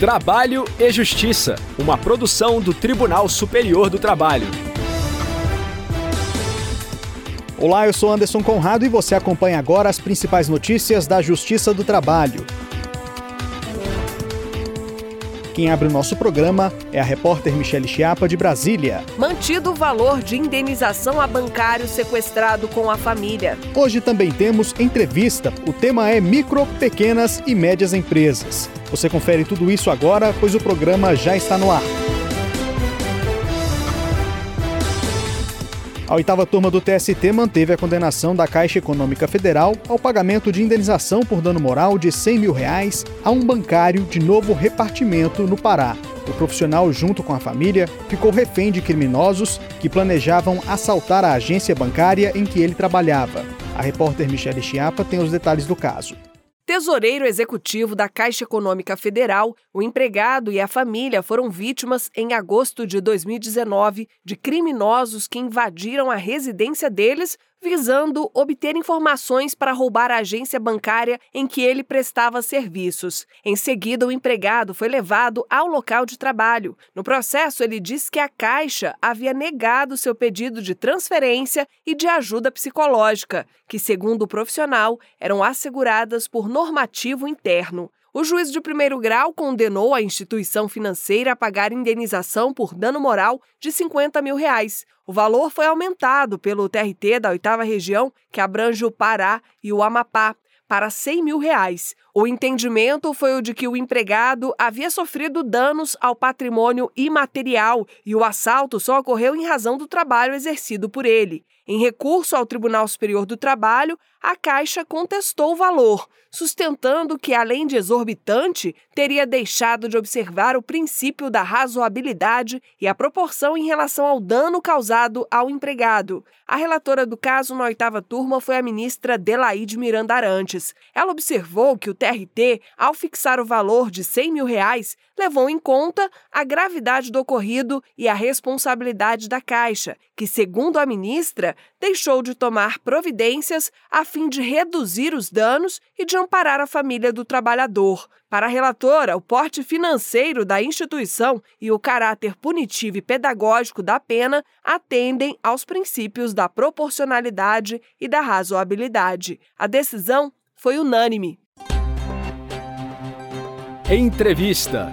Trabalho e Justiça, uma produção do Tribunal Superior do Trabalho. Olá, eu sou Anderson Conrado e você acompanha agora as principais notícias da Justiça do Trabalho. Quem abre o nosso programa é a repórter Michele Chiapa, de Brasília. Mantido o valor de indenização a bancário sequestrado com a família. Hoje também temos entrevista. O tema é micro, pequenas e médias empresas. Você confere tudo isso agora, pois o programa já está no ar. A oitava turma do TST manteve a condenação da Caixa Econômica Federal ao pagamento de indenização por dano moral de 100 mil reais a um bancário de novo repartimento no Pará. O profissional, junto com a família, ficou refém de criminosos que planejavam assaltar a agência bancária em que ele trabalhava. A repórter Michele Chiapa tem os detalhes do caso. Tesoureiro executivo da Caixa Econômica Federal, o empregado e a família foram vítimas, em agosto de 2019, de criminosos que invadiram a residência deles visando obter informações para roubar a agência bancária em que ele prestava serviços. Em seguida, o empregado foi levado ao local de trabalho. No processo, ele disse que a Caixa havia negado seu pedido de transferência e de ajuda psicológica, que, segundo o profissional, eram asseguradas por normativo interno. O juiz de primeiro grau condenou a instituição financeira a pagar indenização por dano moral de 50 mil reais. O valor foi aumentado pelo TRT da oitava região, que abrange o Pará e o Amapá, para 100 mil reais. O entendimento foi o de que o empregado havia sofrido danos ao patrimônio imaterial e o assalto só ocorreu em razão do trabalho exercido por ele. Em recurso ao Tribunal Superior do Trabalho, a Caixa contestou o valor, sustentando que, além de exorbitante, teria deixado de observar o princípio da razoabilidade e a proporção em relação ao dano causado ao empregado. A relatora do caso na oitava turma foi a ministra Delaide Miranda Arantes. Ela observou que o TRT, ao fixar o valor de 100 mil reais, levou em conta a gravidade do ocorrido e a responsabilidade da Caixa, que, segundo a ministra, deixou de tomar providências a fim de reduzir os danos e de amparar a família do trabalhador. Para a relatora, o porte financeiro da instituição e o caráter punitivo e pedagógico da pena atendem aos princípios da proporcionalidade e da razoabilidade. A decisão foi unânime. Entrevista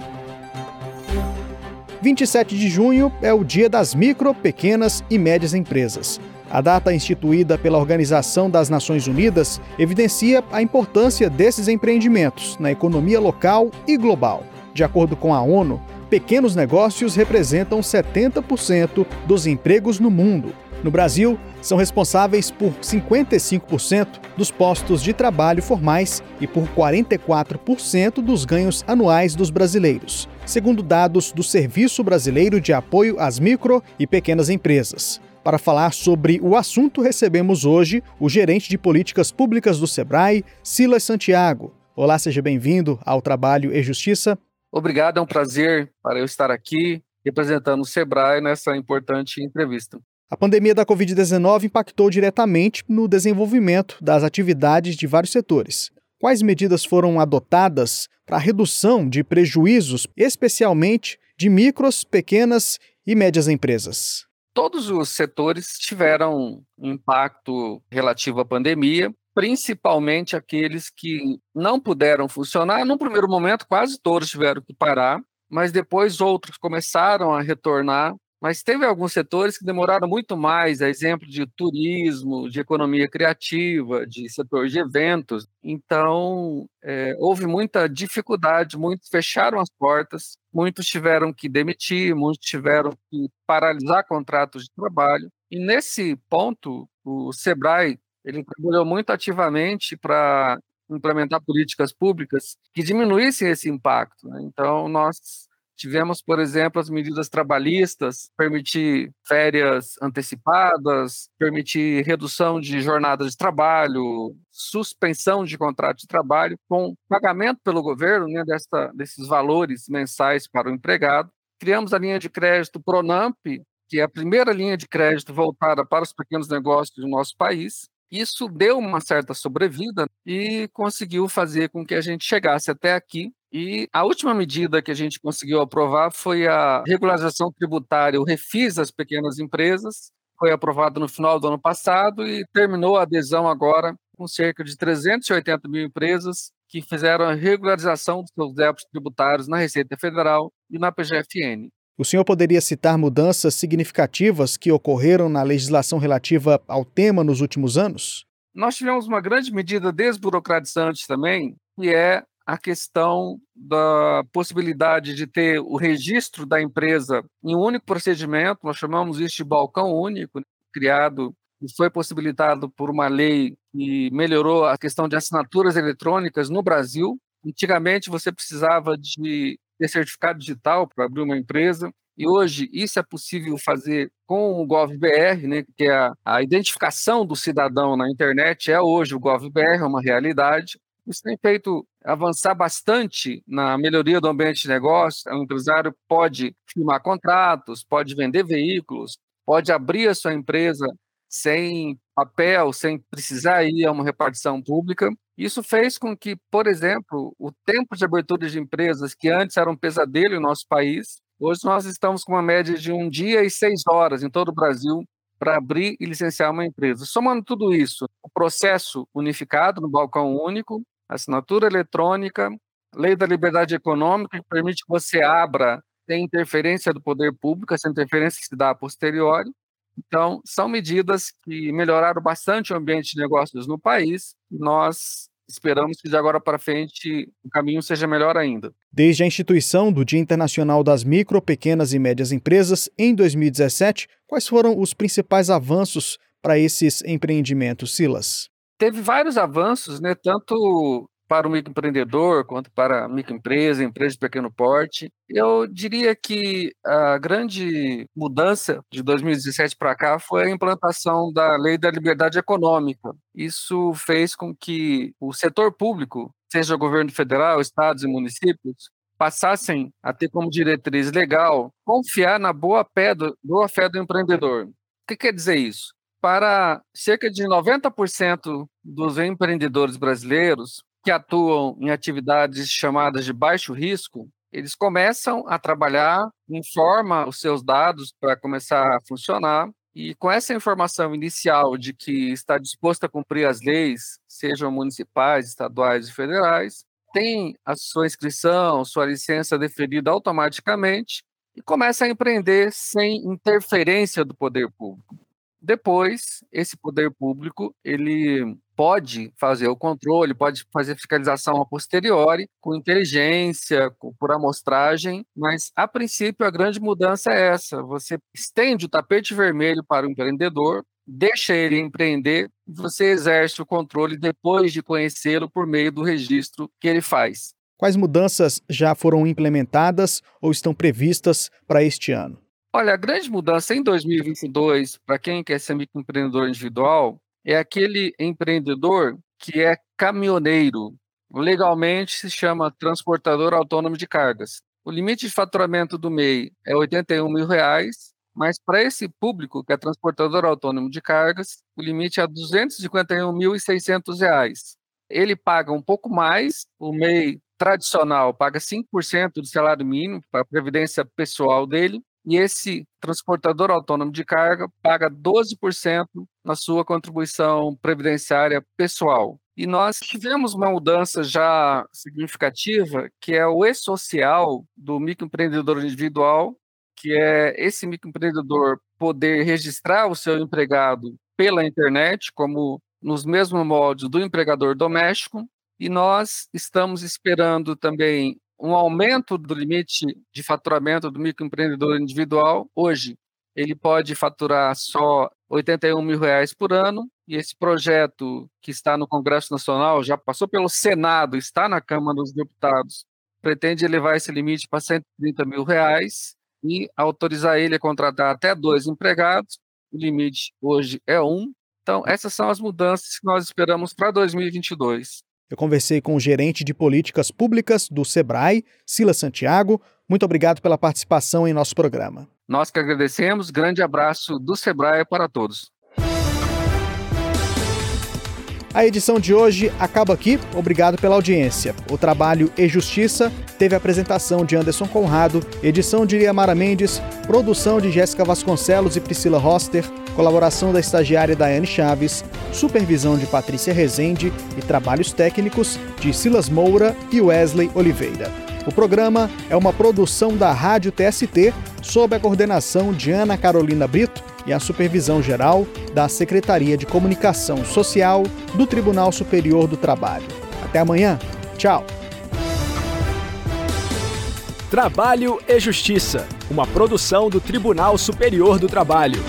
27 de junho é o Dia das Micro, Pequenas e Médias Empresas. A data instituída pela Organização das Nações Unidas evidencia a importância desses empreendimentos na economia local e global. De acordo com a ONU, pequenos negócios representam 70% dos empregos no mundo. No Brasil, são responsáveis por 55% dos postos de trabalho formais e por 44% dos ganhos anuais dos brasileiros, segundo dados do Serviço Brasileiro de Apoio às Micro e Pequenas Empresas. Para falar sobre o assunto, recebemos hoje o gerente de políticas públicas do Sebrae, Silas Santiago. Olá, seja bem-vindo ao Trabalho e Justiça. Obrigado, é um prazer para eu estar aqui representando o Sebrae nessa importante entrevista. A pandemia da Covid-19 impactou diretamente no desenvolvimento das atividades de vários setores. Quais medidas foram adotadas para a redução de prejuízos, especialmente de micros, pequenas e médias empresas? Todos os setores tiveram impacto relativo à pandemia, principalmente aqueles que não puderam funcionar. No primeiro momento, quase todos tiveram que parar, mas depois outros começaram a retornar mas teve alguns setores que demoraram muito mais, a exemplo de turismo, de economia criativa, de setor de eventos. Então, é, houve muita dificuldade, muitos fecharam as portas, muitos tiveram que demitir, muitos tiveram que paralisar contratos de trabalho. E nesse ponto, o Sebrae ele trabalhou muito ativamente para implementar políticas públicas que diminuíssem esse impacto. Né? Então, nós Tivemos, por exemplo, as medidas trabalhistas, permitir férias antecipadas, permitir redução de jornadas de trabalho, suspensão de contrato de trabalho, com pagamento pelo governo né, desses valores mensais para o empregado. Criamos a linha de crédito Pronamp, que é a primeira linha de crédito voltada para os pequenos negócios do nosso país. Isso deu uma certa sobrevida e conseguiu fazer com que a gente chegasse até aqui E a última medida que a gente conseguiu aprovar foi a regularização tributária, o refis das pequenas empresas, foi aprovado no final do ano passado e terminou a adesão agora com cerca de 380 mil empresas que fizeram a regularização dos seus débitos tributários na Receita Federal e na PGFN. O senhor poderia citar mudanças significativas que ocorreram na legislação relativa ao tema nos últimos anos? Nós tivemos uma grande medida desburocratizante também, que é a questão da possibilidade de ter o registro da empresa em um único procedimento, nós chamamos isso de balcão único, criado e foi possibilitado por uma lei que melhorou a questão de assinaturas eletrônicas no Brasil. Antigamente você precisava de ter certificado digital para abrir uma empresa, e hoje isso é possível fazer com o GovBR, né, que é a, a identificação do cidadão na internet, é hoje o GovBR, é uma realidade. Isso tem feito avançar bastante na melhoria do ambiente de negócio. O empresário pode firmar contratos, pode vender veículos, pode abrir a sua empresa sem papel, sem precisar ir a uma repartição pública. Isso fez com que, por exemplo, o tempo de abertura de empresas, que antes era um pesadelo em nosso país, hoje nós estamos com uma média de um dia e seis horas em todo o Brasil para abrir e licenciar uma empresa. Somando tudo isso, o processo unificado no balcão único, assinatura eletrônica, lei da liberdade econômica, que permite que você abra sem interferência do poder público, essa interferência se dá a posteriori. Então, são medidas que melhoraram bastante o ambiente de negócios no país. Nós esperamos que de agora para frente o caminho seja melhor ainda. Desde a instituição do Dia Internacional das Micro, Pequenas e Médias Empresas, em 2017, quais foram os principais avanços para esses empreendimentos, Silas? Teve vários avanços, né, tanto para o microempreendedor quanto para a microempresa, empresa de pequeno porte. Eu diria que a grande mudança de 2017 para cá foi a implantação da Lei da Liberdade Econômica. Isso fez com que o setor público, seja o governo federal, estados e municípios, passassem a ter como diretriz legal confiar na boa do, boa fé do empreendedor. O que quer dizer isso? Para cerca de 90% dos empreendedores brasileiros que atuam em atividades chamadas de baixo risco, eles começam a trabalhar, informa os seus dados para começar a funcionar, e com essa informação inicial de que está disposto a cumprir as leis, sejam municipais, estaduais e federais, tem a sua inscrição, sua licença deferida automaticamente e começa a empreender sem interferência do poder público. Depois, esse poder público, ele pode fazer o controle, pode fazer fiscalização a posteriori, com inteligência, com, por amostragem, mas a princípio a grande mudança é essa: você estende o tapete vermelho para o empreendedor, deixa ele empreender, você exerce o controle depois de conhecê-lo por meio do registro que ele faz. Quais mudanças já foram implementadas ou estão previstas para este ano? Olha, a grande mudança em 2022, para quem quer ser microempreendedor individual, é aquele empreendedor que é caminhoneiro. Legalmente se chama transportador autônomo de cargas. O limite de faturamento do MEI é 81 mil reais, mas para esse público, que é transportador autônomo de cargas, o limite é R$ 251.600. Ele paga um pouco mais, o MEI tradicional paga 5% do salário mínimo para a previdência pessoal dele, e esse transportador autônomo de carga paga 12% na sua contribuição previdenciária pessoal. E nós tivemos uma mudança já significativa, que é o e-social do microempreendedor individual, que é esse microempreendedor poder registrar o seu empregado pela internet, como nos mesmos moldes do empregador doméstico, e nós estamos esperando também um aumento do limite de faturamento do microempreendedor individual. Hoje, ele pode faturar só 81 mil reais por ano, e esse projeto que está no Congresso Nacional, já passou pelo Senado, está na Câmara dos Deputados, pretende elevar esse limite para 130 mil reais e autorizar ele a contratar até dois empregados. O limite hoje é um. Então, essas são as mudanças que nós esperamos para 2022. Eu conversei com o gerente de políticas públicas do Sebrae, Sila Santiago. Muito obrigado pela participação em nosso programa. Nós que agradecemos. Grande abraço do Sebrae para todos. A edição de hoje acaba aqui. Obrigado pela audiência. O trabalho e Justiça teve apresentação de Anderson Conrado, edição de Liamara Mendes, produção de Jéssica Vasconcelos e Priscila Roster, colaboração da estagiária Daiane Chaves, supervisão de Patrícia Rezende e trabalhos técnicos de Silas Moura e Wesley Oliveira. O programa é uma produção da Rádio TST, sob a coordenação de Ana Carolina Brito e a supervisão geral da Secretaria de Comunicação Social do Tribunal Superior do Trabalho. Até amanhã. Tchau. Trabalho e Justiça, uma produção do Tribunal Superior do Trabalho.